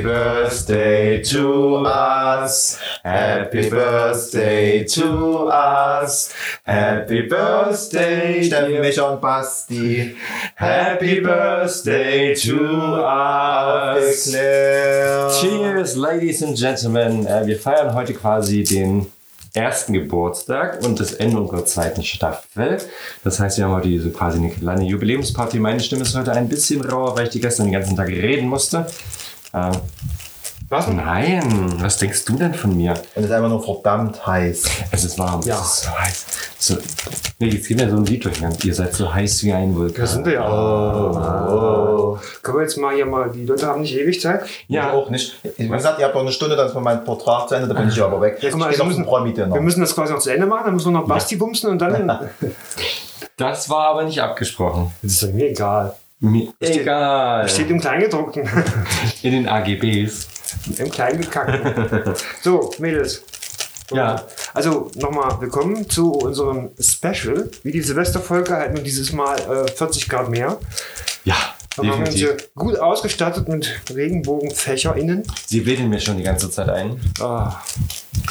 Happy birthday to us. Happy birthday to us. Happy birthday, Steffen, Micha und Basti. Happy birthday to us. Cheers, ladies and gentlemen. Äh, wir feiern heute quasi den ersten Geburtstag und das Ende unserer zweiten Staffel. Das heißt, wir haben heute diese quasi eine kleine Jubiläumsparty. Meine Stimme ist heute ein bisschen rauer, weil ich die gestern den ganzen Tag reden musste. Ähm, Was? nein, was denkst du denn von mir? Es ist einfach nur verdammt heiß. Es ist warm, Ja. es ist so heiß. So, nee, jetzt geht mir so ein Lied durch. Ihr seid so heiß wie ein Vulkan. Das sind wir ja. Oh. Können wir jetzt mal hier mal, die Leute haben nicht ewig Zeit. Ich Ja, auch nicht. Wie gesagt, ihr habt noch eine Stunde, dann ist mein Vortrag zu Ende, dann bin ich ja aber weg. Ja, mal, ich stehe noch müssen- noch. Wir müssen das quasi noch zu Ende machen, dann müssen wir noch Basti bumsen und dann. das war aber nicht abgesprochen. Das ist doch mir egal. Mir Steht- egal. Steht im Kleingedruckten. In den AGBs. Im Kleingekackten. So, Mädels. Ja. Also nochmal willkommen zu unserem Special. Wie die Silvesterfolge, halt nur dieses Mal äh, 40 Grad mehr. Ja, Dann haben wir hier gut ausgestattet mit RegenbogenfächerInnen. Sie wählen mir schon die ganze Zeit ein. Ah,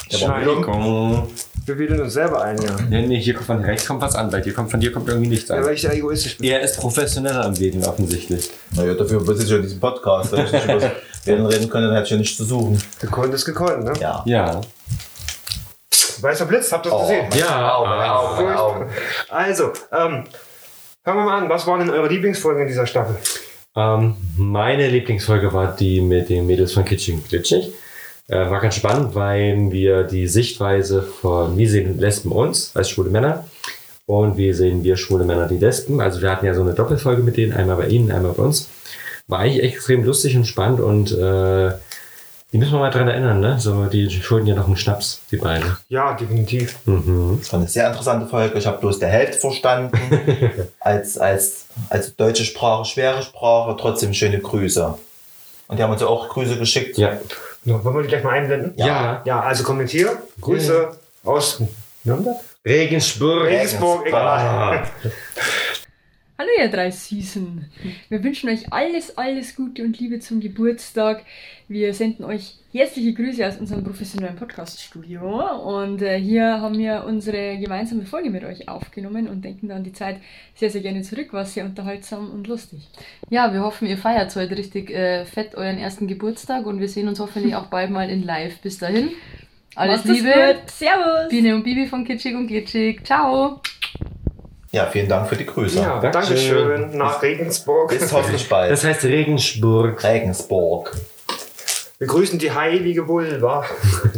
Entschuldigung. Wir wählen uns selber ein, ja. Ja, nee, hier kommt von rechts kommt was an, weil hier kommt von dir kommt irgendwie nichts Ja, an. weil ich ja egoistisch bin. Er ist professioneller am Wählen offensichtlich. Naja, dafür besitze ich ja diesen Podcast. Wenn ich nicht über Wählen reden könnte, dann hätte ich ja nichts zu suchen. Gekonnt ist gekonnt, ne? Ja. Ja. Weißer Blitz, habt ihr das Oh. gesehen? Ja. Augen, Augen, Augen. Also, ähm, fangen wir mal an. Was waren denn eure Lieblingsfolgen in dieser Staffel? Ähm, meine Lieblingsfolge war die mit den Mädels von Kitschig und Glitschig. Äh, war ganz spannend, weil wir die Sichtweise von, wie sehen Lesben uns als schwule Männer und wie sehen wir schwule Männer die Lesben. Also wir hatten ja so eine Doppelfolge mit denen, einmal bei ihnen, einmal bei uns. War eigentlich extrem lustig und spannend und äh, die müssen wir mal dran erinnern, ne? So, die schulden ja noch einen Schnaps, die beiden. Ja, definitiv. Mhm. Das war eine sehr interessante Folge. Ich habe bloß der Hälfte verstanden. als, als, als deutsche Sprache, schwere Sprache, trotzdem schöne Grüße. Und die haben uns ja auch Grüße geschickt. Ja. No, wollen wir die gleich mal einblenden? Ja. Ja, also kommentiere. Grüße aus Nürnberg? Regensburg. Regensburg, egal. Ah. Hallo ihr drei Süßen. Wir wünschen euch alles, alles Gute und Liebe zum Geburtstag. Wir senden euch herzliche Grüße aus unserem professionellen Podcast-Studio. Und äh, hier haben wir unsere gemeinsame Folge mit euch aufgenommen und denken da an die Zeit sehr, sehr gerne zurück. War sehr unterhaltsam und lustig. Ja, wir hoffen, ihr feiert heute richtig äh, fett euren ersten Geburtstag und wir sehen uns hoffentlich auch bald mal in live. Bis dahin. Alles Macht's Liebe. gut. Servus. Biene und Bibi von Kitschig und Glitschig. Ciao. Ja, vielen Dank für die Grüße. Ja, Dankeschön. Nach Regensburg. Bis hoffentlich bald. Das heißt Regensburg. Regensburg. Wir grüßen die heilige Vulva.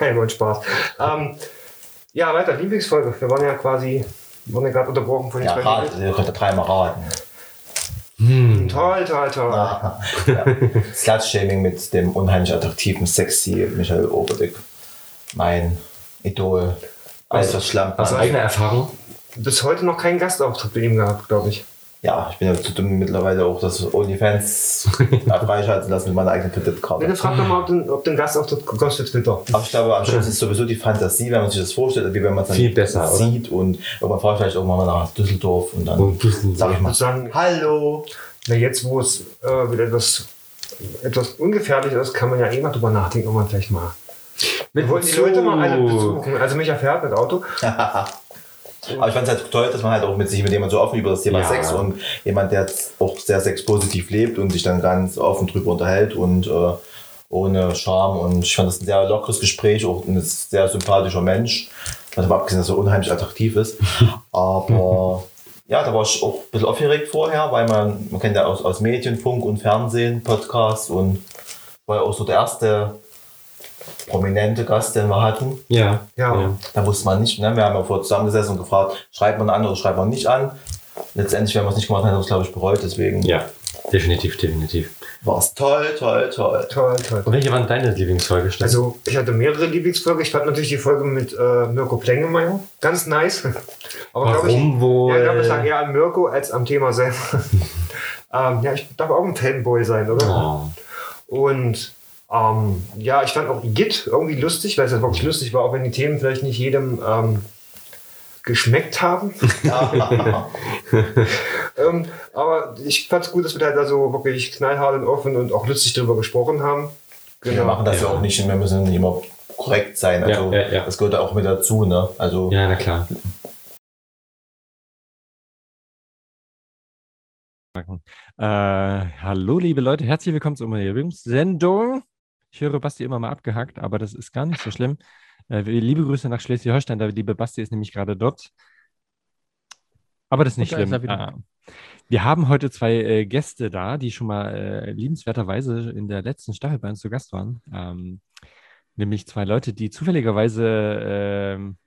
Nein, wohl Spaß. Ähm, ja, weiter. Lieblingsfolge. Wir waren ja quasi, wurden ja gerade unterbrochen von den Ja, zwei rat, ihr könnt dreimal raten. Mädels. Toll, toll, toll. Ja. Slut-Shaming mit dem unheimlich attraktiven, sexy Michael Oberdick. Mein Idol. Alter Schlampe. Aus eigener Erfahrung. Bis heute noch keinen Gastauftritt bei ihm gehabt, glaube ich. Ja, ich bin ja zu dumm mittlerweile auch das OnlyFans abreichhalten lassen mit meiner eigenen Kreditkarte. frag doch mal, ob den, ob den Gastauftritt für Twitter. Aber ich glaube, am Schluss ist sowieso die Fantasie, wenn man sich das vorstellt, wie wenn man es dann Viel besser, oder? sieht und irgendwann fahre ich vielleicht irgendwann mal nach Düsseldorf und dann Und Düsseldorf. sag ich mal, Sozusagen, hallo. na jetzt, wo es äh, wieder etwas, etwas ungefährlich ist, kann man ja eh mal drüber nachdenken, ob man vielleicht mal. Wir wollten die Leute mal alle besuchen. Also Micha fährt mit Auto. Aber ich fand es halt toll, dass man halt auch mit sich mit jemand so offen über das Thema Ja. Sex und jemand, der jetzt auch sehr sexpositiv lebt und sich dann ganz offen drüber unterhält und äh, ohne Scham. Und ich fand das ein sehr lockeres Gespräch, auch ein sehr sympathischer Mensch. Also abgesehen, dass er unheimlich attraktiv ist. Aber ja, da war ich auch ein bisschen aufgeregt vorher, weil man, man kennt ja aus, aus Medien, Funk und Fernsehen, Podcast und war ja auch so der erste prominente Gast, den wir hatten. Ja. Ja. Da wusste man nicht, ne? wir haben ja vorher zusammengesessen und gefragt, schreibt man an oder schreibt man nicht an. Letztendlich, wenn wir es nicht gemacht haben, haben wir es, glaube ich, bereut. Deswegen Ja, definitiv, definitiv. war es toll, toll, toll. Toll, toll. Und welche waren deine Lieblingsfolge? Also, ich hatte mehrere Lieblingsfolgen. Ich fand natürlich die Folge mit äh, Mirko Plengemeyer ganz nice. Aber glaub Warum ich, wohl? Ja, ich glaube, es lag eher an Mirko als am Thema selber. ähm, ja, ich darf auch ein Fanboy sein, oder? Oh. Und ähm, ja, ich fand auch Git irgendwie lustig, weil es ja wirklich lustig war, auch wenn die Themen vielleicht nicht jedem ähm, geschmeckt haben. Ähm, Aber ich fand es gut, dass wir da halt so wirklich knallhart und offen und auch lustig drüber gesprochen haben. Wir machen das ja. Auch nicht, wir müssen nicht immer korrekt sein. Also Ja, ja, ja. das gehört auch mit dazu, ne? Also Ja, na klar. Äh, hallo, liebe Leute, herzlich willkommen zu unserer Lieblingssendung. Ich höre Basti immer mal abgehackt, aber das ist gar nicht so schlimm. Äh, liebe Grüße nach Schleswig-Holstein, der liebe Basti ist nämlich gerade dort. Aber das ist nicht ist schlimm. wieder. Ah. Wir haben heute zwei äh, Gäste da, die schon mal äh, liebenswerterweise in der letzten Staffel bei uns zu Gast waren. Ähm, nämlich zwei Leute, die zufälligerweise ähm,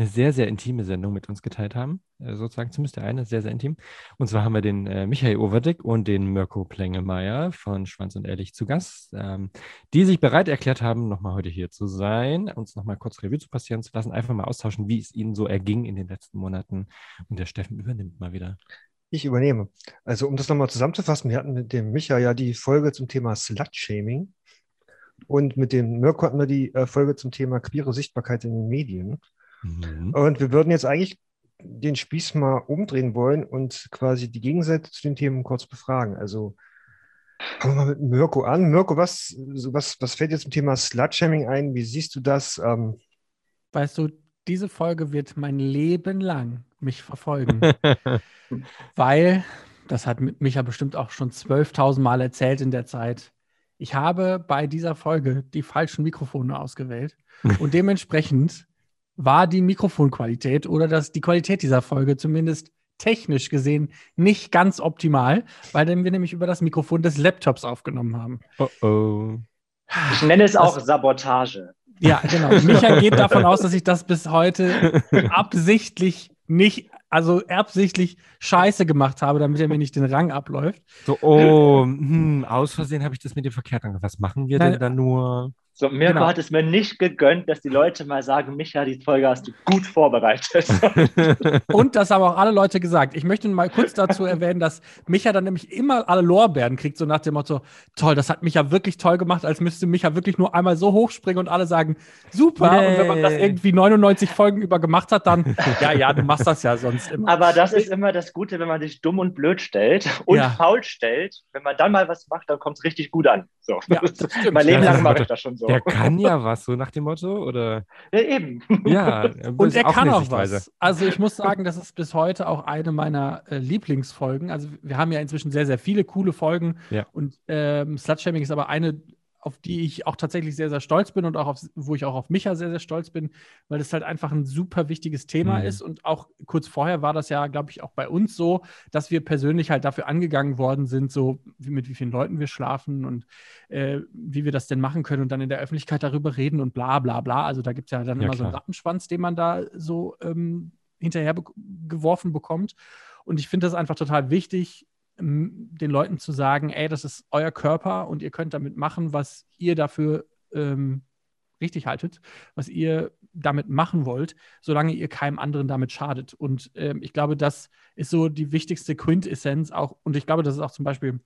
eine sehr, sehr intime Sendung mit uns geteilt haben. Äh, sozusagen, zumindest der eine, sehr, sehr intim. Und zwar haben wir den äh, Michael Overdick und den Mirko Plengemeier von Schwanz und Ehrlich zu Gast, ähm, die sich bereit erklärt haben, nochmal heute hier zu sein, uns nochmal kurz Revue zu passieren zu lassen, einfach mal austauschen, wie es ihnen so erging in den letzten Monaten. Und der Steffen übernimmt mal wieder. Ich übernehme. Also um das nochmal zusammenzufassen, wir hatten mit dem Micha ja die Folge zum Thema Slut-Shaming und mit dem Mirko hatten wir die äh, Folge zum Thema queere Sichtbarkeit in den Medien. Mhm. Und wir würden jetzt eigentlich den Spieß mal umdrehen wollen und quasi die Gegenseite zu den Themen kurz befragen. Also fangen wir mal mit Mirko an. Mirko, was, was, was fällt dir zum Thema Slut-Shaming ein? Wie siehst du das? Ähm, Weißt du, diese Folge wird mein Leben lang mich verfolgen, weil, das hat Mi- Micha bestimmt auch schon 12.000 Mal erzählt in der Zeit, ich habe bei dieser Folge die falschen Mikrofone ausgewählt und dementsprechend war die Mikrofonqualität oder das, die Qualität dieser Folge zumindest technisch gesehen nicht ganz optimal, weil wir nämlich über das Mikrofon des Laptops aufgenommen haben. Oh oh. Ich nenne es auch Sabotage. Ja, genau. Micha geht davon aus, dass ich das bis heute absichtlich nicht, also absichtlich scheiße gemacht habe, damit er mir nicht den Rang abläuft. So, oh, hm, aus Versehen habe ich das mit dem verkehrt angehört. Was machen wir Nein. denn da nur? So, Mirko Genau. hat es mir nicht gegönnt, dass die Leute mal sagen, Micha, die Folge hast du gut vorbereitet. Und das haben auch alle Leute gesagt. Ich möchte mal kurz dazu erwähnen, dass Micha dann nämlich immer alle Lorbeeren kriegt, so nach dem Motto, toll, das hat Micha wirklich toll gemacht, als müsste Micha wirklich nur einmal so hochspringen und alle sagen, super. Und wenn man das Nee. irgendwie 99 Folgen über gemacht hat, dann, ja, ja, du machst das ja sonst immer. Aber das ist immer das Gute, wenn man sich dumm und blöd stellt und Ja. faul stellt. Wenn man dann mal was macht, dann kommt es richtig gut an. So. Ja, mein Leben lang mache ich das schon so. Der kann ja was, so nach dem Motto, oder? Ja, eben. Ja. Und ist er kann auch was. Also ich muss sagen, das ist bis heute auch eine meiner äh, Lieblingsfolgen. Also wir haben ja inzwischen sehr, sehr viele coole Folgen. Ja. Und ähm, Slutshaming ist aber eine, auf die ich auch tatsächlich sehr, sehr stolz bin und auch auf, wo ich auch auf Micha sehr, sehr stolz bin, weil das halt einfach ein super wichtiges Thema Mhm. ist. Und auch kurz vorher war das ja, glaube ich, auch bei uns so, dass wir persönlich halt dafür angegangen worden sind, so wie, mit wie vielen Leuten wir schlafen und äh, wie wir das denn machen können und dann in der Öffentlichkeit darüber reden und bla bla bla. Also da gibt es ja dann Ja, immer so einen klar. Rattenschwanz, den man da so ähm, hinterher be geworfen bekommt. Und ich finde das einfach total wichtig, den Leuten zu sagen, ey, das ist euer Körper und ihr könnt damit machen, was ihr dafür ähm, richtig haltet, was ihr damit machen wollt, solange ihr keinem anderen damit schadet. Und ähm, ich glaube, das ist so die wichtigste Quintessenz auch. Und ich glaube, das ist auch zum Beispiel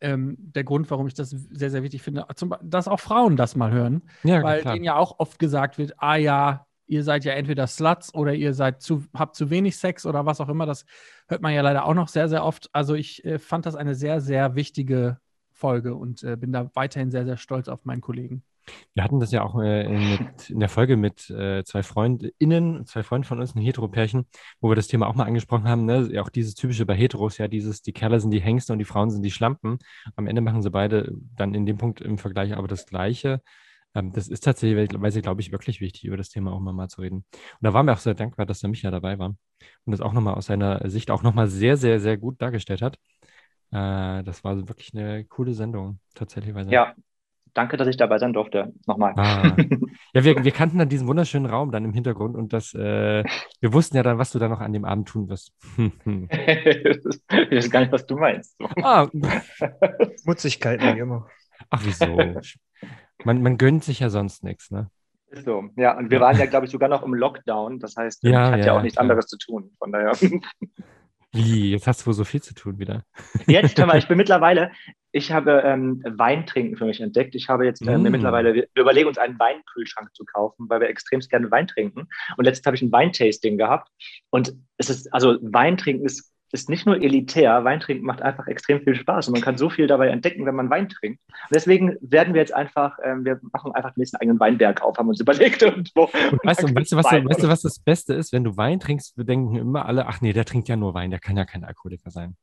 ähm, der Grund, warum ich das sehr, sehr wichtig finde, zum, dass auch Frauen das mal hören, Ja, weil klar. denen ja auch oft gesagt wird, ah ja, ihr seid ja entweder Sluts oder ihr seid zu, habt zu wenig Sex oder was auch immer. Das hört man ja leider auch noch sehr, sehr oft. Also ich äh, fand das eine sehr, sehr wichtige Folge und äh, bin da weiterhin sehr, sehr stolz auf meinen Kollegen. Wir hatten das ja auch äh, in, mit, in der Folge mit äh, zwei FreundInnen, zwei Freunden von uns, ein Hetero-Pärchen, wo wir das Thema auch mal angesprochen haben. Ne? Auch dieses typische bei Heteros, ja, dieses, die Kerle sind die Hengste und die Frauen sind die Schlampen. Am Ende machen sie beide dann in dem Punkt im Vergleich aber das Gleiche. Ähm, das ist tatsächlich, glaube ich, wirklich wichtig, über das Thema auch mal, mal zu reden. Und da waren wir auch sehr dankbar, dass der Micha dabei war und das auch nochmal aus seiner Sicht auch nochmal sehr, sehr, sehr gut dargestellt hat. Äh, das war wirklich eine coole Sendung, tatsächlich. Ja, danke, dass ich dabei sein durfte. Nochmal. Ah. Ja, wir, wir kannten dann diesen wunderschönen Raum dann im Hintergrund und das, äh, wir wussten ja dann, was du da noch an dem Abend tun wirst. ich weiß gar nicht, was du meinst. Ah, Schmutzigkeiten wie immer. ach, wieso? Man, man gönnt sich ja sonst nichts, ne? Ist so. Ja, und wir waren ja, glaube ich, sogar noch im Lockdown. Das heißt, Ja, ich hatte ja, ja auch nichts klar. anderes zu tun. Von daher. Wie? Jetzt hast du wohl so viel zu tun wieder. Jetzt, hör mal, ich bin mittlerweile, ich habe ähm, Weintrinken für mich entdeckt. Ich habe jetzt ähm, Mm. mittlerweile, wir, wir überlegen uns einen Weinkühlschrank zu kaufen, weil wir extremst gerne Wein trinken. Und letztens habe ich ein Weintasting gehabt. Und es ist, also Weintrinken ist ist nicht nur elitär, Wein trinken macht einfach extrem viel Spaß und man kann so viel dabei entdecken, wenn man Wein trinkt. Und deswegen werden wir jetzt einfach, ähm, wir machen einfach den nächsten eigenen Weinberg auf, haben uns überlegt und wo. Und weißt, du, weißt, du, was, weißt du, was das Beste ist? Wenn du Wein trinkst, denken immer alle, ach nee, der trinkt ja nur Wein, der kann ja kein Alkoholiker sein.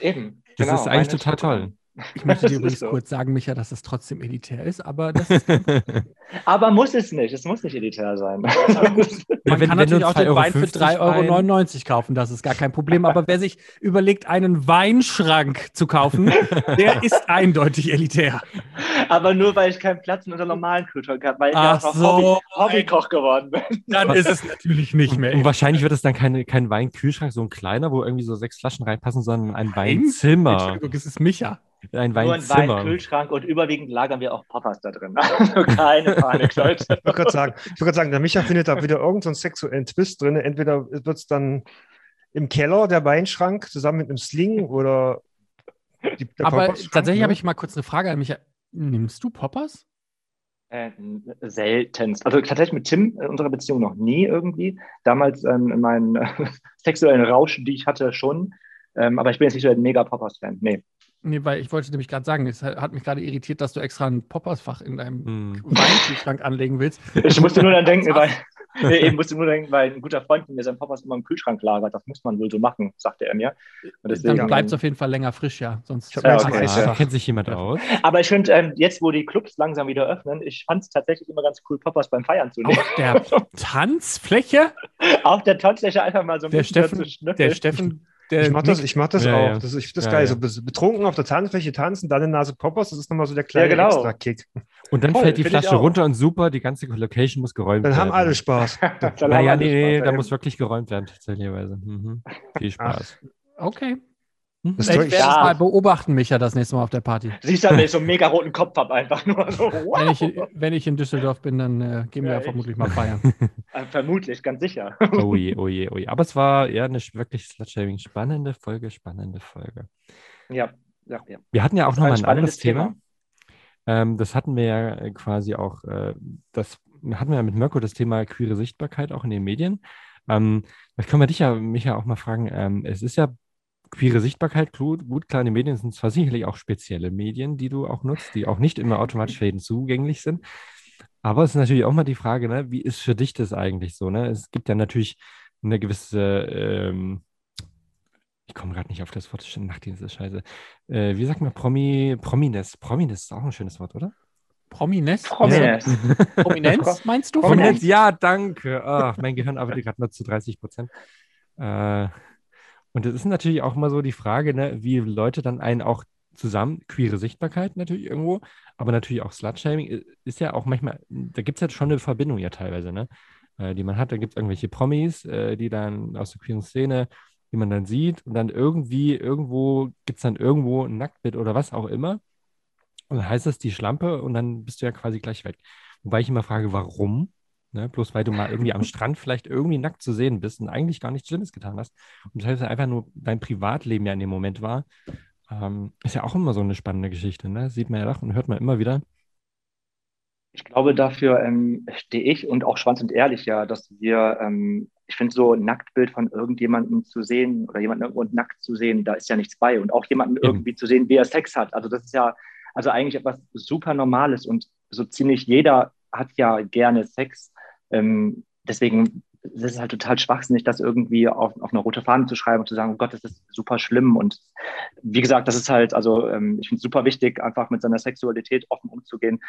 Eben. Das genau, ist eigentlich total toll. Ich möchte dir Das übrigens so. kurz sagen, Micha, dass es trotzdem elitär ist, aber das ist, Aber muss es nicht, es muss nicht elitär sein. man Ja, wenn- kann wenn natürlich auch den 2,50 Wein für Euro 3,99 Euro kaufen, das ist gar kein Problem. Aber wer sich überlegt, einen Weinschrank zu kaufen, der ist eindeutig elitär. Aber nur, weil ich keinen Platz in unserem normalen Kühlschrank habe, weil ich Ach ja so. Hobby, Hobbykoch geworden bin. Dann ist es natürlich nicht mehr. Und wahrscheinlich wird es dann keine, kein Weinkühlschrank, so ein kleiner, wo irgendwie so sechs Flaschen reinpassen, sondern ein. Weinzimmer. Entschuldigung, es ist Micha. Ein Nur ein Weinzimmer. Weinkühlschrank und überwiegend lagern wir auch Papas da drin. Also keine Panik, Leute. Ich wollte gerade sagen, gerade sagen, der Micha findet da wieder irgendeinen sexuellen Twist drin. Entweder wird es dann im Keller der Weinschrank zusammen mit einem Sling oder die, der Aber tatsächlich ne? habe ich mal kurz eine Frage an Micha. Nimmst du Poppers? Äh, seltenst. Also tatsächlich mit Tim in unserer Beziehung noch nie irgendwie. Damals ähm, in meinen äh, sexuellen Rausch, die ich hatte, schon. Ähm, aber ich bin jetzt nicht so ein mega Poppers-Fan. Nee. Nee, weil ich wollte nämlich gerade sagen, es hat mich gerade irritiert, dass du extra ein Poppersfach in deinem Hm. Weinkühlschrank anlegen willst. Ich musste nur dann denken, weil, nee, ich musste nur denken, weil ein guter Freund von mir sein Poppers immer im Kühlschrank lagert. Das muss man wohl so machen, sagte er mir. Und deswegen, Dann bleibt es auf jeden Fall länger frisch, ja. Sonst Ja, okay. Ah, Eisfach. kennt sich jemand aus? Aber ich finde, ähm, jetzt, wo die Clubs langsam wieder öffnen, ich fand es tatsächlich immer ganz cool, Poppers beim Feiern zu nehmen. auf der Tanzfläche, Auf der Tanzfläche einfach mal so ein der bisschen Steffen, zu schnüffeln. der Steffen, der Ich mach das, ich mach das Ja, auch. ja. Das, ich finde das Ja, geil. ja. So betrunken auf der Tanzfläche tanzen, dann eine Nase Poppers, das ist nochmal so der kleine genau. Extra-Kick. Und dann Voll, fällt die Flasche runter und super, die ganze Location muss geräumt Dann werden. haben alle Spaß. Dann Naja, nee, nee, da muss wirklich geräumt werden, tatsächlicherweise. Mhm. Viel Spaß. Okay. Mhm. Das Ich werde Ja. das mal beobachten, Micha, das nächste Mal auf der Party. Siehst du, wenn ich so einen mega roten Kopf habe, einfach nur so, wow. Wenn ich, wenn ich in Düsseldorf bin, dann äh, gehen wir Ja, ja, vermutlich mal feiern. Äh, Vermutlich, ganz sicher. Oh je, oh je, oh je. Aber es war ja eine wirklich Slutshaming spannende Folge, spannende Folge. Ja, ja, ja. Wir hatten ja auch Das war noch ein mal ein anderes spannendes Thema. Ähm, das hatten wir ja äh, quasi auch, äh, das hatten wir ja mit Mirko das Thema queere Sichtbarkeit auch in den Medien. Ähm, vielleicht können wir dich ja, Micha, auch mal fragen. Ähm, es ist ja queere Sichtbarkeit, gut, die Medien sind zwar sicherlich auch spezielle Medien, die du auch nutzt, die auch nicht immer automatisch für jeden zugänglich sind. Aber es ist natürlich auch mal die Frage, ne, wie ist für dich das eigentlich so? Ne? Es gibt ja natürlich eine gewisse, ähm, ich komme gerade nicht auf das Wort, Nachtdienst ist scheiße. Äh, wie sagt man Promi, Prominess? Prominess ist auch ein schönes Wort, oder? Prominenz? Prominenz. Prominenz, meinst du? Prominenz. ja, danke. Ah, mein Gehirn arbeitet gerade nur zu 30 Prozent. Äh, und es ist natürlich auch immer so die Frage, ne, wie Leute dann einen auch zusammen, queere Sichtbarkeit natürlich irgendwo, aber natürlich auch Slutshaming i- ist ja auch manchmal, da gibt es ja schon eine Verbindung ja teilweise, ne, äh, die man hat. Da gibt es irgendwelche Promis, äh, die dann aus der queeren Szene, die man dann sieht und dann irgendwie, irgendwo gibt es dann irgendwo ein Nacktbild oder was auch immer. Und dann heißt das die Schlampe und dann bist du ja quasi gleich weg. Wobei ich immer frage, warum? Ne? Bloß weil du mal irgendwie am Strand vielleicht irgendwie nackt zu sehen bist und eigentlich gar nichts Schlimmes getan hast. Und das heißt einfach nur dein Privatleben ja in dem Moment war. Ähm, ist ja auch immer so eine spannende Geschichte. Ne? Sieht man ja doch und hört man immer wieder. Ich glaube, dafür ähm, stehe ich und auch Schwanz und Ehrlich ja, dass wir, ähm, ich finde, so ein Nacktbild von irgendjemandem zu sehen oder jemanden irgendwo nackt zu sehen, da ist ja nichts bei. Und auch jemanden Eben. irgendwie zu sehen, wie er Sex hat. Also das ist ja, also eigentlich etwas super Normales und so ziemlich jeder hat ja gerne Sex. Ähm, deswegen das ist halt total schwachsinnig, das irgendwie auf, auf eine rote Fahne zu schreiben und zu sagen, oh Gott, das ist super schlimm. Und wie gesagt, das ist halt, also ähm, ich finde es super wichtig, einfach mit seiner Sexualität offen umzugehen.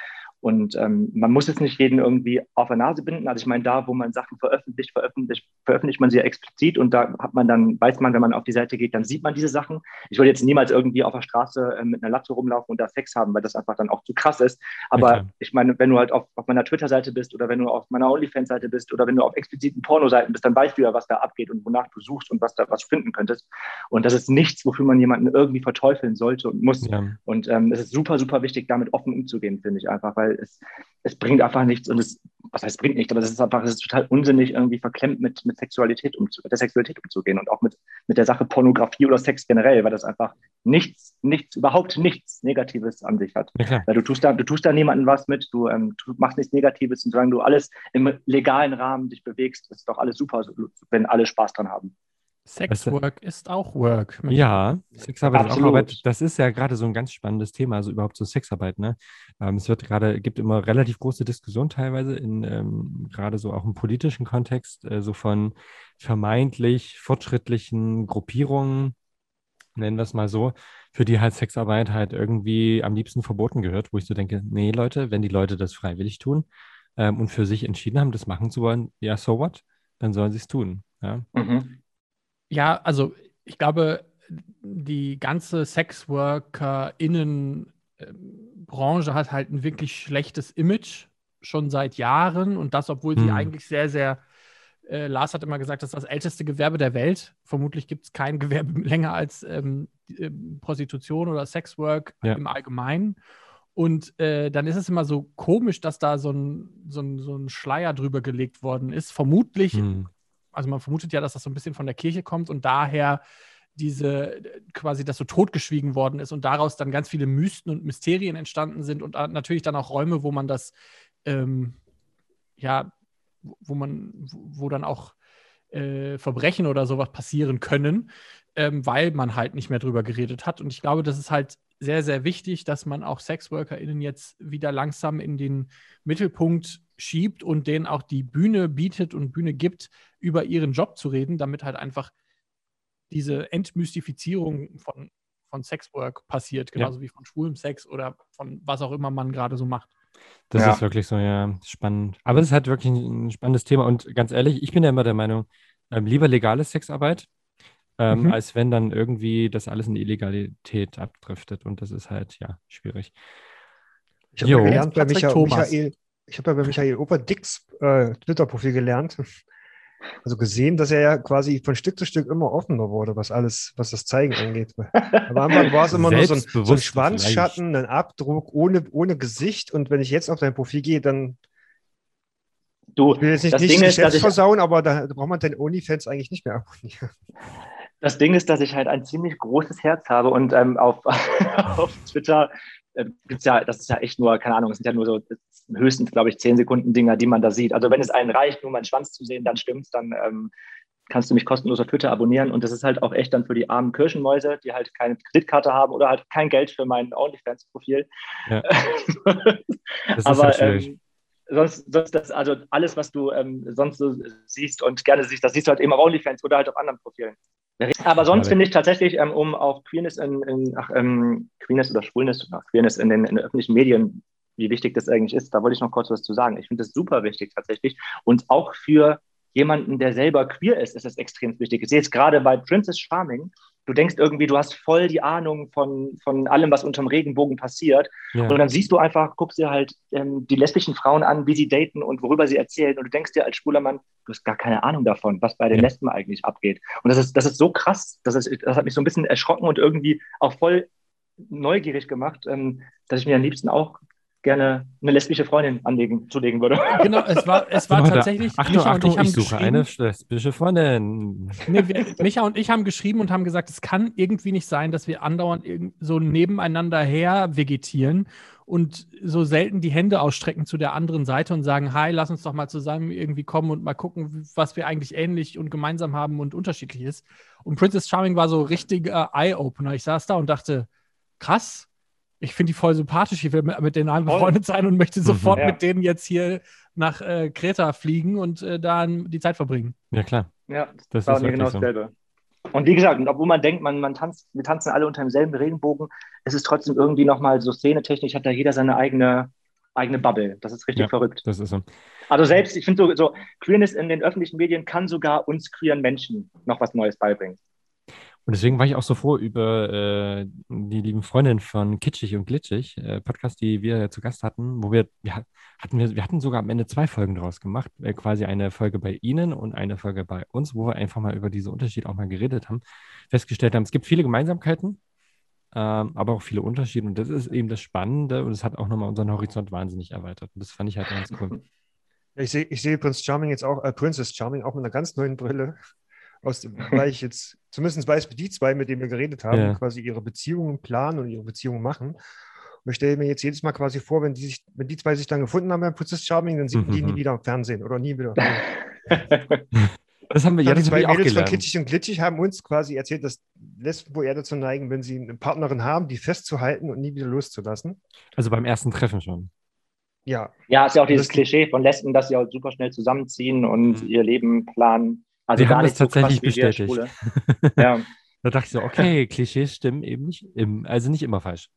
Und ähm, man muss jetzt nicht jeden irgendwie auf der Nase binden. Also ich meine, da, wo man Sachen veröffentlicht, veröffentlicht, veröffentlicht man sie ja explizit und da hat man dann, weiß man, wenn man auf die Seite geht, dann sieht man diese Sachen. Ich würde jetzt niemals irgendwie auf der Straße äh, mit einer Latte rumlaufen und da Sex haben, weil das einfach dann auch zu krass ist. Aber klar. ich meine, wenn du halt auf, auf meiner Twitter-Seite bist oder wenn du auf meiner OnlyFans-Seite bist oder wenn du auf expliziten Pornoseiten bist, dann weißt du ja, was da abgeht und wonach du suchst und was da was finden könntest. Und das ist nichts, wofür man jemanden irgendwie verteufeln sollte und muss. Ja. Und ähm, es ist super, super wichtig, damit offen umzugehen, finde ich einfach, weil es, es bringt einfach nichts und es, was heißt bringt nicht, aber es ist einfach, es ist total unsinnig, irgendwie verklemmt mit, mit Sexualität umzu, mit der Sexualität umzugehen und auch mit, mit der Sache Pornografie oder Sex generell, weil das einfach nichts, nichts, überhaupt nichts Negatives an sich hat. ja. Weil du tust da, du tust da niemandem was mit, du, ähm, du machst nichts Negatives und solange du alles im legalen Rahmen dich bewegst, ist doch alles super, wenn alle Spaß dran haben. Sexwork ist auch Work. Ja, Sexarbeit ist auch Absolut. Arbeit. Das ist ja gerade so ein ganz spannendes Thema, also überhaupt so Sexarbeit. Ne? Ähm, es wird gerade, gibt immer relativ große Diskussionen teilweise in ähm, gerade so auch im politischen Kontext, äh, so von vermeintlich fortschrittlichen Gruppierungen, nennen wir es mal so, für die halt Sexarbeit halt irgendwie am liebsten verboten gehört, wo ich so denke, nee, Leute, wenn die Leute das freiwillig tun ähm, und für sich entschieden haben, das machen zu wollen, ja, so what? Dann sollen sie es tun. Ja. Mhm. Ja, also ich glaube, die ganze Sexworker-Innen-Branche hat halt ein wirklich schlechtes Image schon seit Jahren und das, obwohl sie Hm. eigentlich sehr, sehr, äh, Lars hat immer gesagt, das ist das älteste Gewerbe der Welt. Vermutlich gibt es kein Gewerbe länger als ähm, ähm, Prostitution oder Sexwork Ja. im Allgemeinen. Und äh, dann ist es immer so komisch, dass da so ein, so, ein, so ein Schleier drüber gelegt worden ist. Vermutlich Hm. also man vermutet ja, dass das so ein bisschen von der Kirche kommt und daher diese quasi das so totgeschwiegen worden ist und daraus dann ganz viele Mysten und Mysterien entstanden sind und natürlich dann auch Räume, wo man das ähm, ja, wo man, wo dann auch äh, Verbrechen oder sowas passieren können, ähm, weil man halt nicht mehr drüber geredet hat. Und ich glaube, das ist halt sehr, sehr wichtig, dass man auch SexworkerInnen jetzt wieder langsam in den Mittelpunkt schiebt und denen auch die Bühne bietet und Bühne gibt, über ihren Job zu reden, damit halt einfach diese Entmystifizierung von, von Sexwork passiert, genauso wie von schwulem Sex oder von was auch immer man gerade so macht. Das Ja. ist wirklich so, ja, spannend. Aber es ist halt wirklich ein, ein spannendes Thema. Und ganz ehrlich, ich bin ja immer der Meinung, ähm, lieber legale Sexarbeit, ähm, Mhm. als wenn dann irgendwie das alles in Illegalität abdriftet. Und das ist halt, ja, schwierig. Ich habe ja gelernt bei Patrick Michael, Thomas. Michael ich habe ja bei Michael Oberdicks äh, Twitter-Profil gelernt, also gesehen, dass er ja quasi von Stück zu Stück immer offener wurde, was alles, was das Zeigen angeht. Am Anfang war es immer nur so ein, so ein Schwanzschatten, ein Abdruck ohne, ohne Gesicht. Und wenn ich jetzt auf dein Profil gehe, dann Du, ich will jetzt nicht, das nicht Ding ist, dass Geschäft ich, versauen, aber da, da braucht man deine OnlyFans eigentlich nicht mehr abonnieren. Das Ding ist, dass ich halt ein ziemlich großes Herz habe und ähm, auf, auf Twitter äh, gibt's ja, das ist ja echt nur, keine Ahnung, es sind ja nur so höchstens, glaube ich, 10 Sekunden Dinger, die man da sieht. Also wenn es einen reicht, nur meinen Schwanz zu sehen, dann stimmt's, dann ähm, kannst du mich kostenlos auf Twitter abonnieren und das ist halt auch echt dann für die armen Kirchenmäuse, die halt keine Kreditkarte haben oder halt kein Geld für mein OnlyFans-Profil. Ja. Das ist Aber schwierig. ähm, sonst, sonst das, also alles, was du ähm, sonst so siehst und gerne siehst, das siehst du halt eben auf OnlyFans oder halt auf anderen Profilen. Aber sonst finde ich tatsächlich, ähm, um auf Queerness in, in ach, ähm, Queerness oder Schwulness, ach, Queerness in den, in den öffentlichen Medien, wie wichtig das eigentlich ist, da wollte ich noch kurz was zu sagen. Ich finde das super wichtig tatsächlich. Und auch für jemanden, der selber queer ist, ist das extrem wichtig. Ich sehe es gerade bei Princess Charming. Du denkst irgendwie, du hast voll die Ahnung von, von allem, was unterm Regenbogen passiert. Ja. Und dann siehst du einfach, guckst dir halt ähm, die lesbischen Frauen an, wie sie daten und worüber sie erzählen. Und du denkst dir als schwuler Mann, du hast gar keine Ahnung davon, was bei den Ja. Lesben eigentlich abgeht. Und das ist, das ist so krass, das, ist, das hat mich so ein bisschen erschrocken und irgendwie auch voll neugierig gemacht, ähm, dass ich mir am liebsten auch gerne eine lesbische Freundin anlegen, zulegen würde. Genau, es war, es war Leute, tatsächlich, Achtung, Micha und Achtung, ich haben ich suche eine lesbische Freundin. Nee, wir, Micha und ich haben geschrieben und haben gesagt, es kann irgendwie nicht sein, dass wir andauernd irgend- so nebeneinander her vegetieren und so selten die Hände ausstrecken zu der anderen Seite und sagen, hi, lass uns doch mal zusammen irgendwie kommen und mal gucken, was wir eigentlich ähnlich und gemeinsam haben und unterschiedlich ist. Und Princess Charming war so richtiger Eye-Opener. Ich saß da und dachte, krass, ich finde die voll sympathisch, ich will mit, mit denen allen befreundet sein und möchte sofort Ja. mit denen jetzt hier nach äh, Kreta fliegen und äh, da die Zeit verbringen. Ja, klar. Ja, Das war ist genau so. dasselbe. Und wie gesagt, und obwohl man denkt, man, man tanzt, wir tanzen alle unter demselben Regenbogen, es ist trotzdem irgendwie nochmal so szenetechnisch, hat da jeder seine eigene, eigene Bubble. Das ist richtig Ja. verrückt. Das ist so. Also selbst, ich finde so, so, Queerness in den öffentlichen Medien kann sogar uns queeren Menschen noch was Neues beibringen. Und deswegen war ich auch so froh über äh, die lieben Freundinnen von Kitschig und Glitschig, äh, Podcast, die wir zu Gast hatten, wo wir, ja, hatten wir, wir hatten sogar am Ende zwei Folgen draus gemacht, äh, quasi eine Folge bei Ihnen und eine Folge bei uns, wo wir einfach mal über diese Unterschiede auch mal geredet haben, festgestellt haben, es gibt viele Gemeinsamkeiten, ähm, aber auch viele Unterschiede und das ist eben das Spannende und es hat auch nochmal unseren Horizont wahnsinnig erweitert und das fand ich halt ganz cool. Ich sehe ich sehe Prince Charming jetzt auch, äh, Princess Charming auch mit einer ganz neuen Brille. Aus dem, weil ich jetzt zumindest weiß, die zwei, mit denen wir geredet haben, Ja. quasi ihre Beziehungen planen und ihre Beziehungen machen. Und ich stelle mir jetzt jedes Mal quasi vor, wenn die, sich, wenn die zwei sich dann gefunden haben bei Princess Charming, dann sieht man die Mhm. nie wieder im Fernsehen oder nie wieder. Das haben wir, ja, die zwei auch Mädels von gelernt. Kitschig und Glitschig haben uns quasi erzählt, dass Lesben wohl eher dazu neigen, wenn sie eine Partnerin haben, die festzuhalten und nie wieder loszulassen. Also beim ersten Treffen schon. Ja, Ja, ist ja auch dieses Das- Klischee von Lesben, dass sie auch super schnell zusammenziehen und Mhm. ihr Leben planen. Also Wir gar haben nicht das tatsächlich so wir bestätigt. Ja, Da dachte ich so, okay, Klischees stimmen eben nicht, im, also nicht immer falsch.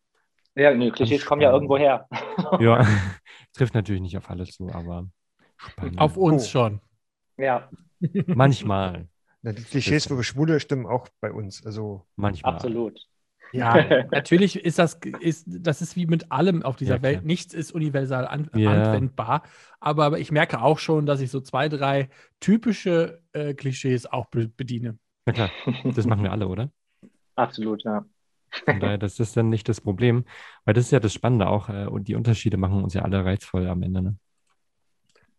ja nee, Klischees kommen ja irgendwo her. Ja, trifft natürlich nicht auf alle zu, aber spannend. Auf uns Oh. schon. Ja, manchmal, na, die Klischees für Schwule stimmen auch bei uns. Also, manchmal. absolut. Ja, natürlich ist das, ist, das ist wie mit allem auf dieser Ja, Welt. Nichts ist universal an, Ja. anwendbar. Aber, aber ich merke auch schon, dass ich so zwei, drei typische äh, Klischees auch be bediene. Na klar, das machen wir alle, oder? Absolut, ja. Von daher, das ist dann nicht das Problem, weil das ist ja das Spannende auch äh, und die Unterschiede machen uns ja alle reizvoll am Ende. Ne?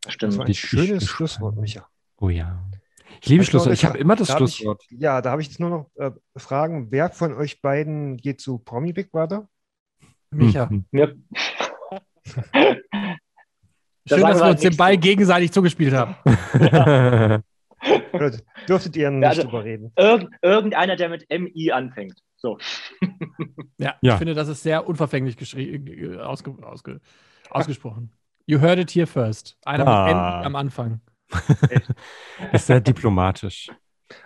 das Stimmt. war ein Die schönes Sch- Schlusswort, Micha. Oh ja. Ich liebe Schlusswort. Ich habe immer das da hab ich- Schlusswort. Ja, da habe ich jetzt nur noch äh, Fragen. Wer von euch beiden geht zu Promi Big Brother? Micha, Hm, Mir, schön, sagen dass wir wir uns den Ball so. gegenseitig zugespielt haben. Oder dürftet ihr nicht Ja, also- drüber reden? Irgend, irgendeiner, der mit MI anfängt. So. Ja, Ja. ich finde, das ist sehr unverfänglich äh, ausge ausge ausgesprochen. You heard it here first. Einer Ah. mit N am Anfang. ist sehr diplomatisch.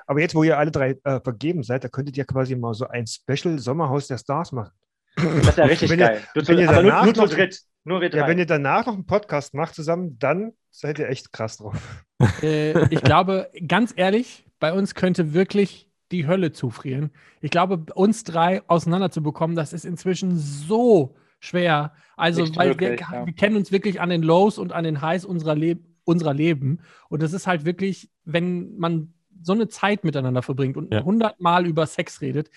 Aber jetzt, wo ihr alle drei äh, vergeben seid, da könntet ihr quasi mal so ein Special Sommerhaus der Stars machen. Das wäre richtig Wenn ihr- geil. Nur wenn ihr aber nur, danach nur zu dritt. Nur wir Ja, drei. wenn ihr danach noch einen Podcast macht zusammen, dann seid ihr echt krass drauf. Äh, ich glaube, ganz ehrlich, bei uns könnte wirklich die Hölle zufrieren. Ich glaube, uns drei auseinanderzubekommen, das ist inzwischen so schwer. Also, Nicht weil wir, wirklich, ja. wir kennen uns wirklich an den Lows und an den Highs unserer, Leb unserer Leben. Und es ist halt wirklich, wenn man so eine Zeit miteinander verbringt und Ja. hundertmal über Sex redet,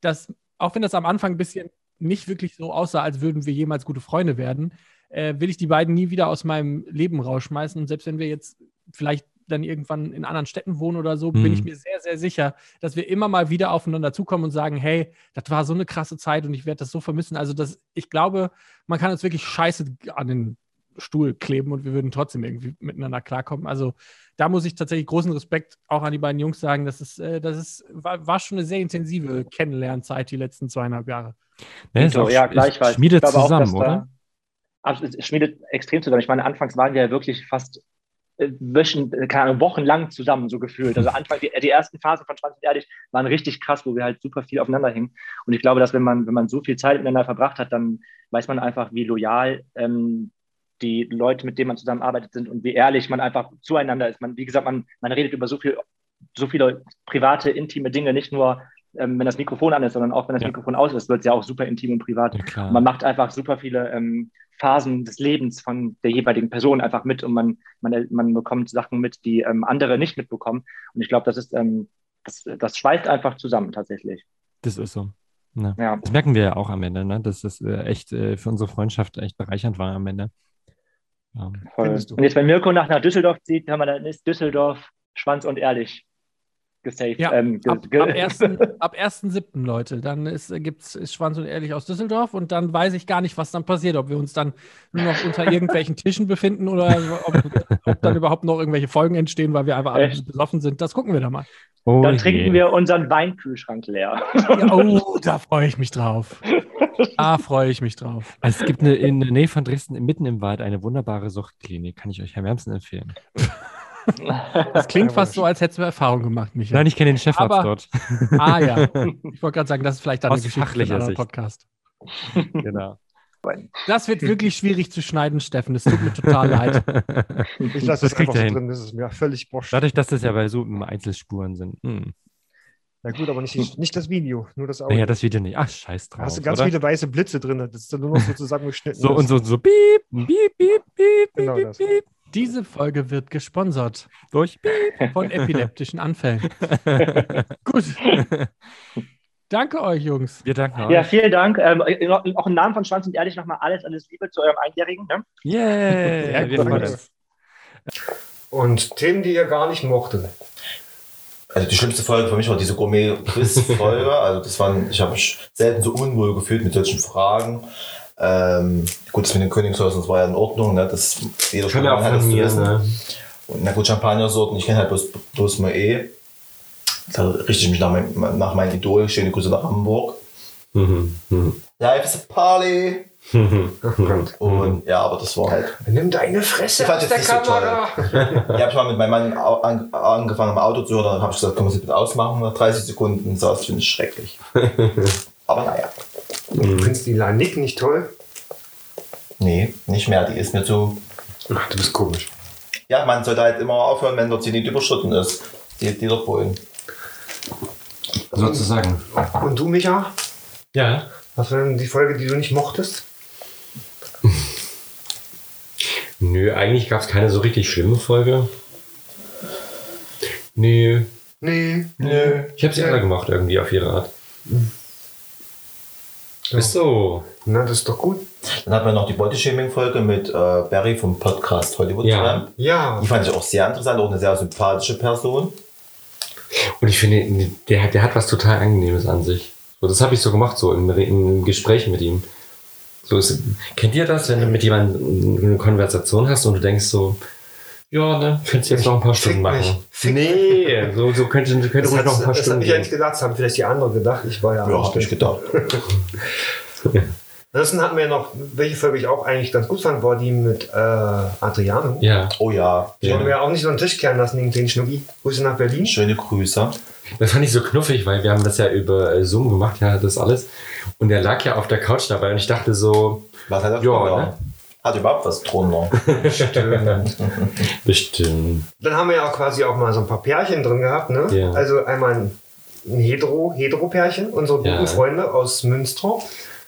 dass, auch wenn das am Anfang ein bisschen nicht wirklich so aussah, als würden wir jemals gute Freunde werden, äh, will ich die beiden nie wieder aus meinem Leben rausschmeißen. Und selbst wenn wir jetzt vielleicht dann irgendwann in anderen Städten wohnen oder so, bin Mhm. ich mir sehr, sehr sicher, dass wir immer mal wieder aufeinander zukommen und sagen, hey, das war so eine krasse Zeit und ich werde das so vermissen. Also das, ich glaube, man kann uns wirklich scheiße an den Stuhl kleben und wir würden trotzdem irgendwie miteinander klarkommen. Also da muss ich tatsächlich großen Respekt auch an die beiden Jungs sagen. Das ist, äh, das ist, war, war schon eine sehr intensive Kennenlernzeit die letzten zweieinhalb Jahre. Ne, ist auch- ja, gleichfalls. Schmiedet auch, zusammen, da- oder? Absolut, es schmiedet extrem zusammen. Ich meine, anfangs waren wir ja wirklich fast äh, Wöchen, äh, keine Ahnung, wochenlang zusammen, so gefühlt. Also Anfang, die, die ersten Phasen von 20 ehrlich waren richtig krass, wo wir halt super viel aufeinander hingen. Und ich glaube, dass wenn man, wenn man so viel Zeit miteinander verbracht hat, dann weiß man einfach, wie loyal ähm, die Leute, mit denen man zusammenarbeitet, sind und wie ehrlich man einfach zueinander ist. Man, wie gesagt, man, man redet über so viel, so viele private, intime Dinge, nicht nur ähm, wenn das Mikrofon an ist, sondern auch wenn das Ja. Mikrofon aus ist, wird es ja auch super intim und privat. Ja, klar. Man macht einfach super viele ähm, Phasen des Lebens von der jeweiligen Person einfach mit und man, man, man bekommt Sachen mit, die ähm, andere nicht mitbekommen. Und ich glaube, das ist, ähm, das, das schweißt einfach zusammen tatsächlich. Das ist so. Ne. Ja. Das merken wir ja auch am Ende, ne? dass das äh, echt äh, für unsere Freundschaft echt bereichernd war am Ende. Ja. Voll. Findest du? Und jetzt, wenn Mirko nach, nach Düsseldorf zieht, man, dann ist Düsseldorf schwanz und ehrlich gesaved. Ja, ähm, ge- Ab, ge- ab 1.7., ab 1.7., Leute. Dann ist, gibt's, ist Schwanz und Ehrlich aus Düsseldorf und dann weiß ich gar nicht, was dann passiert. Ob wir uns dann nur noch unter irgendwelchen Tischen befinden oder ob, ob dann überhaupt noch irgendwelche Folgen entstehen, weil wir einfach alle Echt? besoffen sind. Das gucken wir dann mal. Oh dann je. trinken wir unseren Weinkühlschrank leer. Ja, oh, da freue ich mich drauf. Da freue ich mich drauf. Also es gibt eine, in der Nähe von Dresden, mitten im Wald, eine wunderbare Suchtklinik. Kann ich euch wärmstens empfehlen. Das klingt fast so, als hättest du Erfahrung gemacht, Michael. Nein, ich kenne den Chefarzt Aber- dort. Ah ja. Ich wollte gerade sagen, das ist vielleicht dann Aus eine Geschichte für einen. Podcast. genau. Das wird wirklich schwierig zu schneiden, Steffen. Es tut mir total leid. Ich lasse Das kriegt einfach er so hin. drin, das ist mir völlig wurscht. Dadurch, dass das ja bei so Einzelspuren sind. Hm. Na gut, aber nicht, nicht das Video, nur das Audio. Naja, das Video nicht. Ach, scheiß da drauf. hast du ganz oder? viele weiße Blitze drin, das ist dann nur noch so zusammengeschnitten. So und so, so piep, piep, piep, piep, Genau piep, piep, Diese Folge wird gesponsert durch piep. von epileptischen Anfällen. Gut. Danke euch, Jungs. Wir danken Ja, euch. vielen Dank. Ähm, noch- auch im Namen von Schwanz und Ehrlich nochmal alles, alles Liebe zu eurem Einjährigen. Ne? Yeah, Sehr wir freuen uns. Und Themen, die ihr gar nicht mochtet. Also die schlimmste Folge für mich war diese Gourmet-Quiz-Folge. Also das waren, ich habe mich selten so unwohl gefühlt mit solchen Fragen. Ähm, gut, das mit den Königshäusern das war ja in Ordnung, ne? Das jeder Kann ja auch hat das mir, ne? Und na gut, Champagnersorten, ich kenne halt bloß, bloß Moe. Da richte ich mich nach, mein, nach meinem Idol. Schöne Grüße nach Hamburg. Mhm. Mhm. Life is a party. Und ja, aber das war halt. Nimm deine Fresse aus jetzt der nicht so Kamera. Ich habe mal mit meinem Mann an, angefangen, am Auto zu hören. Dann habe ich gesagt, können wir sie bitte ausmachen? Nach 30 Sekunden saß das finde ich schrecklich. aber naja. Du findest die Lanik nicht toll? Nee, nicht mehr. Die ist mir zu. Ach, du bist komisch. Ja, man sollte halt immer aufhören, wenn der Zenit überschritten ist. Die, die dort Bullen. Sozusagen. Und du, Micha? Ja. Was war denn die Folge, die du nicht mochtest? Nö, eigentlich gab es keine so richtig schlimme Folge. Nö. Nee. Nö. Ich habe sie alle gemacht irgendwie auf ihre Art. Ist so. Na, das ist doch gut. Dann hatten wir noch die Body-Shaming-Folge mit äh, Barry vom Podcast Hollywood Ja. Ja. Die fand ich auch sehr interessant, auch eine sehr sympathische Person. Und ich finde, der, hat- der hat was total Angenehmes an sich. So, das habe ich so gemacht, so im, im Gespräch mit ihm. So ist, kennt ihr das, wenn du mit jemandem eine Konversation hast und du denkst so, ja, ne, könntest jetzt noch ein paar Stunden machen. Fick nee, so, so könnte, könnte Das, ruhig noch ein paar das Stunden habe ich ja nicht gedacht, das haben vielleicht die anderen gedacht. Ich war ja, Ja, habe ich gedacht. Ansonsten hatten wir noch, welche Folge ich auch eigentlich ganz gut fand, war die mit äh, Adriano. Ja, Oh ja. Die haben wir ja auch nicht so einen Tisch kehren lassen, den kleinen Schnucki. Grüße nach Berlin. Schöne Grüße. das fand ich so knuffig, weil wir haben das ja über äh, Zoom gemacht, ja, das alles. Und der lag ja auf der Couch dabei und ich dachte so, Was hat er Ja, ne? Hat überhaupt was drunter? bestimmt. Dann haben wir ja auch quasi auch mal so ein paar Pärchen drin gehabt, ne? Ja. Also einmal ein ein Hetero, Hetero-Pärchen, unsere guten Ja. Freunde aus Münster.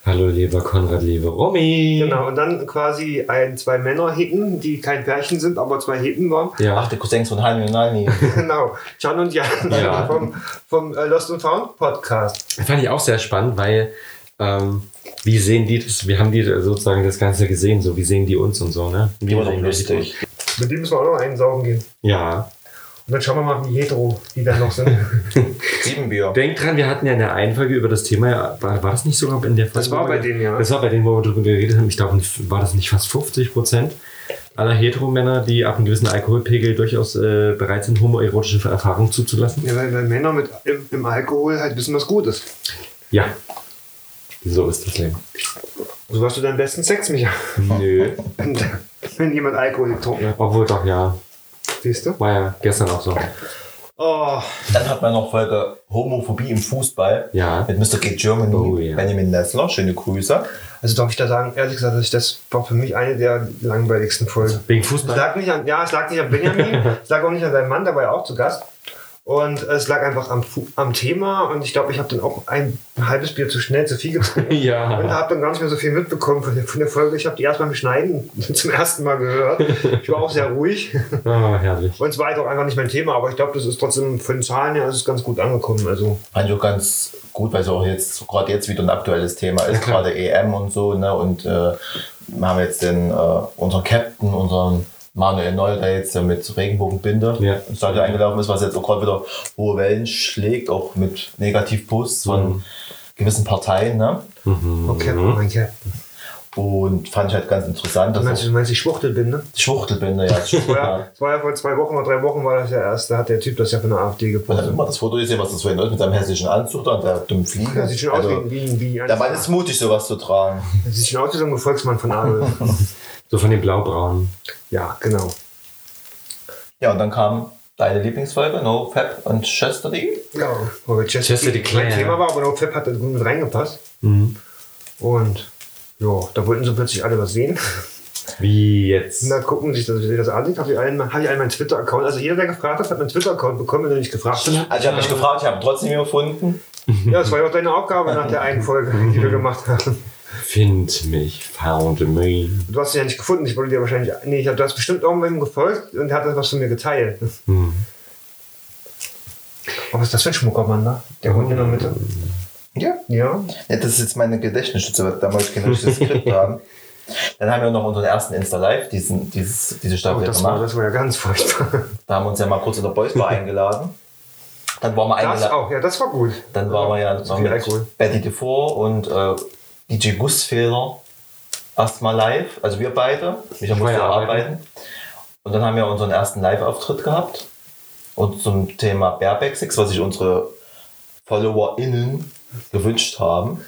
Hallo lieber Konrad, liebe Romy. Genau, und dann quasi ein, zwei Männer Heten, die kein Pärchen sind, aber zwei Heten waren. Ja. Ach, der Cousins von Hani und Nani. genau, Can und Jan Ja. vom, vom äh, Lost and Found Podcast. Das fand ich auch sehr spannend, weil ähm, wie sehen die das? Wir haben die sozusagen das Ganze gesehen, so wie sehen die uns und so, ne? Wie Die war doch sehen wir die? lustig. Mit dem müssen wir auch noch einsaugen gehen. Ja. Und dann schauen wir mal, wie hetero die da noch sind. Sieben Bier. Denk dran, wir hatten ja in der einen Folge über das Thema, war, war das nicht sogar in der Folge? Das war bei denen, ja. Das war bei denen, wo wir drüber geredet haben. Ich glaube, war das nicht fast 50 Prozent aller Heteromänner, die ab einem gewissen Alkoholpegel durchaus äh, bereit sind, homoerotische Erfahrungen zuzulassen? ja, weil, weil Männer mit im, im Alkohol halt wissen, was gut ist. Ja. So ist das Leben. So hast du deinen besten Sex, Micha. Nö. Wenn, wenn jemand Alkohol getrunken hat. Obwohl doch, ja. Siehst du? War ja gestern auch so. Oh, Dann hat man noch Folge Homophobie im Fußball Ja. mit Mr. G Germany, Oh, ja. Benjamin Nessler. Schöne Grüße. also darf ich da sagen, ehrlich gesagt, dass ich das war für mich eine der langweiligsten Folgen. Wegen Es Fußball? lag nicht an, ja, es lag nicht an Benjamin, es lag auch nicht an seinem Mann, der war ja auch zu Gast. Und es lag einfach am, am Thema und ich glaube, ich habe dann auch ein halbes Bier zu schnell, zu viel getrunken. Und Ja. habe dann gar nicht mehr so viel mitbekommen von der, von der Folge. Ich habe die erst beim Schneiden zum ersten Mal gehört. Ich war auch sehr ruhig. Oh, herrlich. Und es war halt auch einfach nicht mein Thema, aber ich glaube, das ist trotzdem von den Zahlen her ist ganz gut angekommen. Also auch ganz gut, weil es auch jetzt, gerade jetzt wieder ein aktuelles Thema ist, gerade EM und so, ne? Und äh, wir haben jetzt den, äh, unseren Captain, unseren Manuel Neuer, der jetzt ja mit Regenbogenbinde Ja. ins Stadion eingelaufen ist, was jetzt auch gerade wieder hohe Wellen schlägt, auch mit Negativposts von Mhm. gewissen Parteien, ne? okay, mein Captain. Und fand ich halt ganz interessant, Du dass meinst, du meinst die Schwuchtelbinde? die Schwuchtelbinde, ja. Das war, ja, das war ja vor zwei Wochen oder drei Wochen war das ja erst, da hat der Typ das ja von der AfD Man hat gepostet. immer das Foto gesehen, was das vorhin ist, mit seinem hessischen Anzug da und der dummen Fliege. Das sieht schon aus Also, wie, wie, wie der Mann ist mutig, sowas zu tragen. das sieht schon aus wie so ein Gefolgsmann von Adolf. So von den Blaubraunen. ja, genau. Ja, und dann kam deine Lieblingsfolge, No Fab und Chastity. Ja, aber Chester, Chester die mein Claire. Thema war, aber No Fab hat mit reingepasst. Mhm. Und ja, da wollten sie plötzlich alle was sehen. Wie jetzt? Und da gucken sich das, sich das an. Habe ich allen, hab ich allen meinen Twitter-Account. Also jeder, der gefragt hat, hat meinen Twitter-Account bekommen, wenn er nicht gefragt hat. Also ich habe mich gefragt, ich habe trotzdem gefunden. Ja, das war ja auch deine Aufgabe nach der einen Folge, die wir gemacht haben. Find mich, found me. Du hast sie ja nicht gefunden. Ich wollte dir wahrscheinlich. Nee, ich hab, du hast bestimmt irgendwem gefolgt und hat das was von mir geteilt. Mhm. Oh, was ist das für ein Schmuckermann da? Der Hund in der Mitte. Ja. Ja. ja. Das ist jetzt meine Gedächtnisstütze, da wollte ich kein richtiges Skript haben. Dann haben wir noch unseren ersten Insta-Live, diesen, dieses, diese Oh, Staffel das, war, gemacht. das war ja ganz furchtbar. Da haben wir uns ja mal kurz in der Boys Bar eingeladen. Dann waren wir Das eingeladen. auch, ja, das war gut. Dann waren wir ja noch mit Alkohol. Betty DeFore und äh, DJ Gussfehler erstmal live. Also wir beide. Ich musste ja arbeiten. Und dann haben wir unseren ersten Live-Auftritt gehabt. Und zum Thema Barebasics, was sich unsere FollowerInnen gewünscht haben.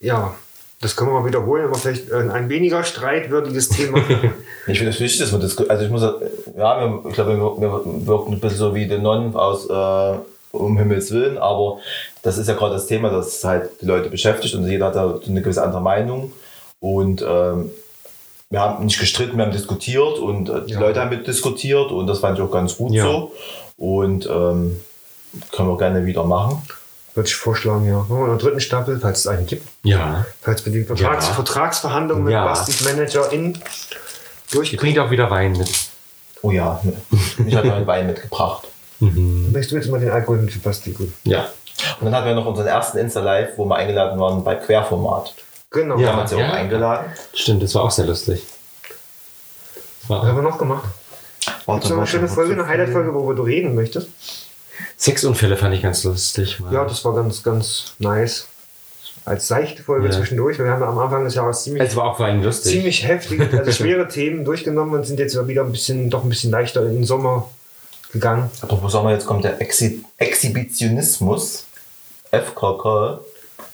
Ja, das können wir mal wiederholen, aber vielleicht äh, ein weniger streitwürdiges Thema. Ich finde es wichtig, dass wir das, also ich muss, ja, wir, ich glaube, wir, wir wirken ein bisschen so wie die Nonnen aus äh, Um Himmels Willen, aber das ist ja gerade das Thema, das halt die Leute beschäftigt und jeder hat da eine gewisse andere Meinung und ähm, wir haben nicht gestritten, wir haben diskutiert und äh, die Ja. Leute haben mit diskutiert und das fand ich auch ganz gut Ja. so und ähm, können wir gerne wieder machen. Würde ich vorschlagen, ja. Machen wir in der dritten Staffel, falls es einen gibt. Ja. Falls wir die Vertrags Ja. Vertragsverhandlungen mit Ja. Bastis Manager in Ihr durchkriegen. bringt auch wieder Wein mit. Oh ja, ich habe einen Wein mitgebracht. Möchtest du jetzt mal den Alkohol mit für Basti? Gut. Ja. Und dann hatten wir noch unseren ersten Insta-Live, wo wir eingeladen waren bei Querformat. Genau. Da Ja. haben wir uns ja auch eingeladen. Stimmt, das war auch sehr lustig. Das war Was haben wir noch gemacht? Warte, So eine warte, schöne. Folge, eine Highlight-Folge, worüber du reden möchtest. Sexunfälle fand ich ganz lustig. Mal. Ja, das war ganz, ganz nice. Als seichte Folge Ja. zwischendurch. Wir haben ja am Anfang des Jahres ziemlich, es war auch ziemlich heftige, also schwere Themen durchgenommen und sind jetzt wieder ein bisschen, doch ein bisschen leichter in den Sommer gegangen. Apropos Sommer, jetzt kommt der Exhi Exhibitionismus. FKK.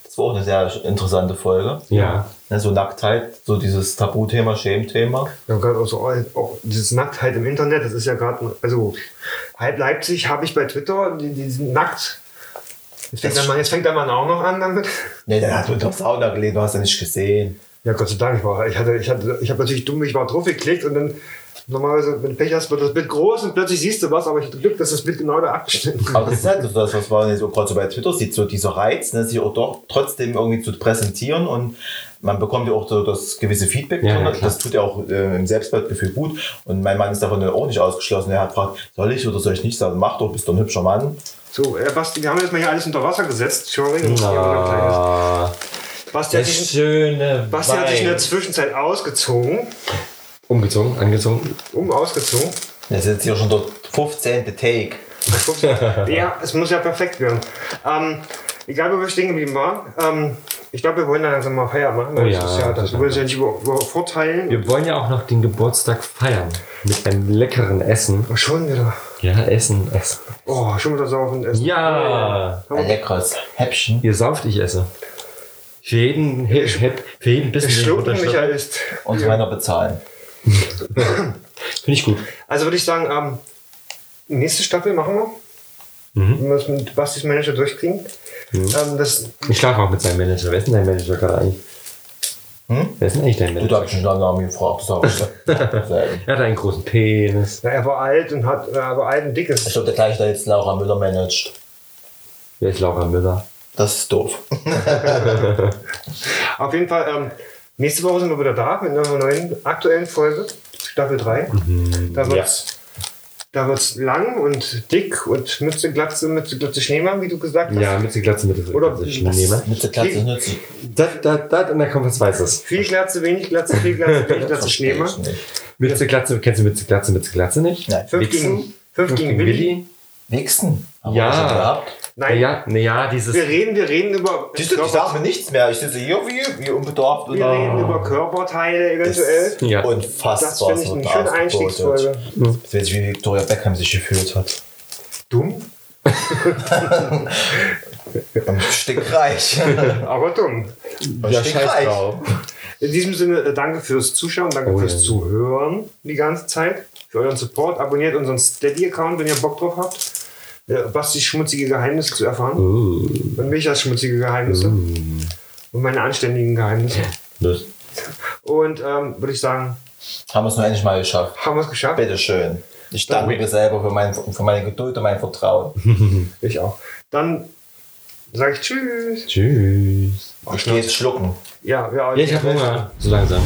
Das war auch eine sehr interessante Folge. Ja. Ne, so Nacktheit, so dieses Tabuthema, Schämthema. Ja, gerade auch, so, auch dieses Nacktheit im Internet, das ist ja gerade, also halb Leipzig habe ich bei Twitter, die, die sind nackt. Jetzt fängt, der Mann, jetzt fängt der Mann auch noch an damit. Ne, der hat unter Sauna gelegen, du hast ja nicht gesehen. Ja, Gott sei Dank, ich, war, ich, hatte, ich, hatte, ich habe natürlich dumm, ich war drauf geklickt und dann normalerweise, wenn du Pech hast, wird das Bild groß und plötzlich siehst du was, aber ich hatte Glück, dass das Bild genau da abgeschnitten Aber das ist halt so das, was man so gerade so bei Twitter sieht, so dieser Reiz, ne, sich auch doch trotzdem irgendwie zu präsentieren und man bekommt ja auch so das gewisse Feedback. Ja, ja, das tut ja auch äh, im Selbstwertgefühl gut. Und mein Mann ist davon auch nicht ausgeschlossen. Er hat gefragt, soll ich oder soll ich nicht sagen? Mach doch, bist doch ein hübscher Mann. So, äh, Basti, wir haben jetzt mal hier alles unter Wasser gesetzt. Na, Basti, hat sich, schöne Basti hat sich in der. Zwischenzeit ausgezogen. Umgezogen, angezogen. Um ausgezogen. Das ist jetzt hier schon der 15. Take. ja, es muss ja perfekt werden. Ähm, egal, wo wir stehen geblieben waren. Ähm, ich glaube, wir wollen dann langsam mal Feier machen. Oh ja, das ist ja, das wollen wir ja nicht über, übervorteilen. Wir wollen ja auch noch den Geburtstag feiern. Mit einem leckeren Essen. Oh, schon wieder. Ja, Essen, Essen. Oh, schon wieder saufen essen. Ja. Ein leckeres Häppchen. Ihr sauft, ich esse. Für jeden, für jeden bisschen Ich den schlucken. Michael ist. Und zu meiner bezahlen. Finde ich gut. Also würde ich sagen, ähm, nächste Staffel machen wir. Mhm. Wenn wir das mit Bastis Manager durchkriegen. Ähm, das, Ich schlafe auch mit seinem Manager. Wer ist denn dein Manager gerade eigentlich? Hm? Wer ist denn eigentlich dein Du Manager? darfst schon lange Namen gefragt. Er hat einen großen Penis. na, er war alt und hat, er war alt und dick. Ich glaube, der gleiche, der jetzt Laura Müller managt. Wer ist Laura Müller? Das ist doof. Auf jeden Fall, ähm, nächste Woche sind wir wieder da mit einer neuen aktuellen Folge, Staffel 3. Da wird's da wird's lang und dick und Mütze, Glatze, Mütze, Glatze, Schneemann, wie du gesagt hast. Ja, mit der Glatze, mit der Oder Glatze was? nehmen. Mit der Katze ist nützlich. Da, da, da, und dann kommt was Weißes. Viel Glatze, wenig Glatze, viel Glatze, wenig Glatze, Schneemann. Mit der Glatze, kennst du mit der Glatze, mit der Glatze nicht? Nein. Fünf gegen, fünf gegen Willi. Wichsen. Haben Ja. Das? Nein, Ja, naja, dieses. wir reden, wir reden über, Siehst du, ich sage mir nichts mehr. Ich sitze hier wie, wie unbedarft. wir reden über Körperteile eventuell. Ja. Unfassbar. Das finde ich so eine schöne. Einstiegsfolge. Ich weiß nicht, wie Victoria Beckham sich gefühlt hat. Dumm, Am Stück reich. aber dumm. Am Ja, Stück reich. In diesem Sinne, äh, danke fürs Zuschauen, danke Oh, fürs ja. Zuhören die ganze Zeit, für euren Support. Abonniert unseren Steady-Account, wenn ihr Bock drauf habt. Ja, Bastis schmutzige Geheimnisse zu erfahren. Uh, Und Michas schmutzige Geheimnisse. Und meine anständigen Geheimnisse. das. Und ähm, würde ich sagen, Haben wir es nur endlich mal geschafft. haben wir es geschafft? Bitteschön. Ich danke mir selber für, mein, für meine Geduld und mein Vertrauen. Ich auch. Dann sage ich Tschüss. Tschüss. Ich gehe jetzt schlucken. Ja, ja, Ja, ich habe Hunger. So langsam.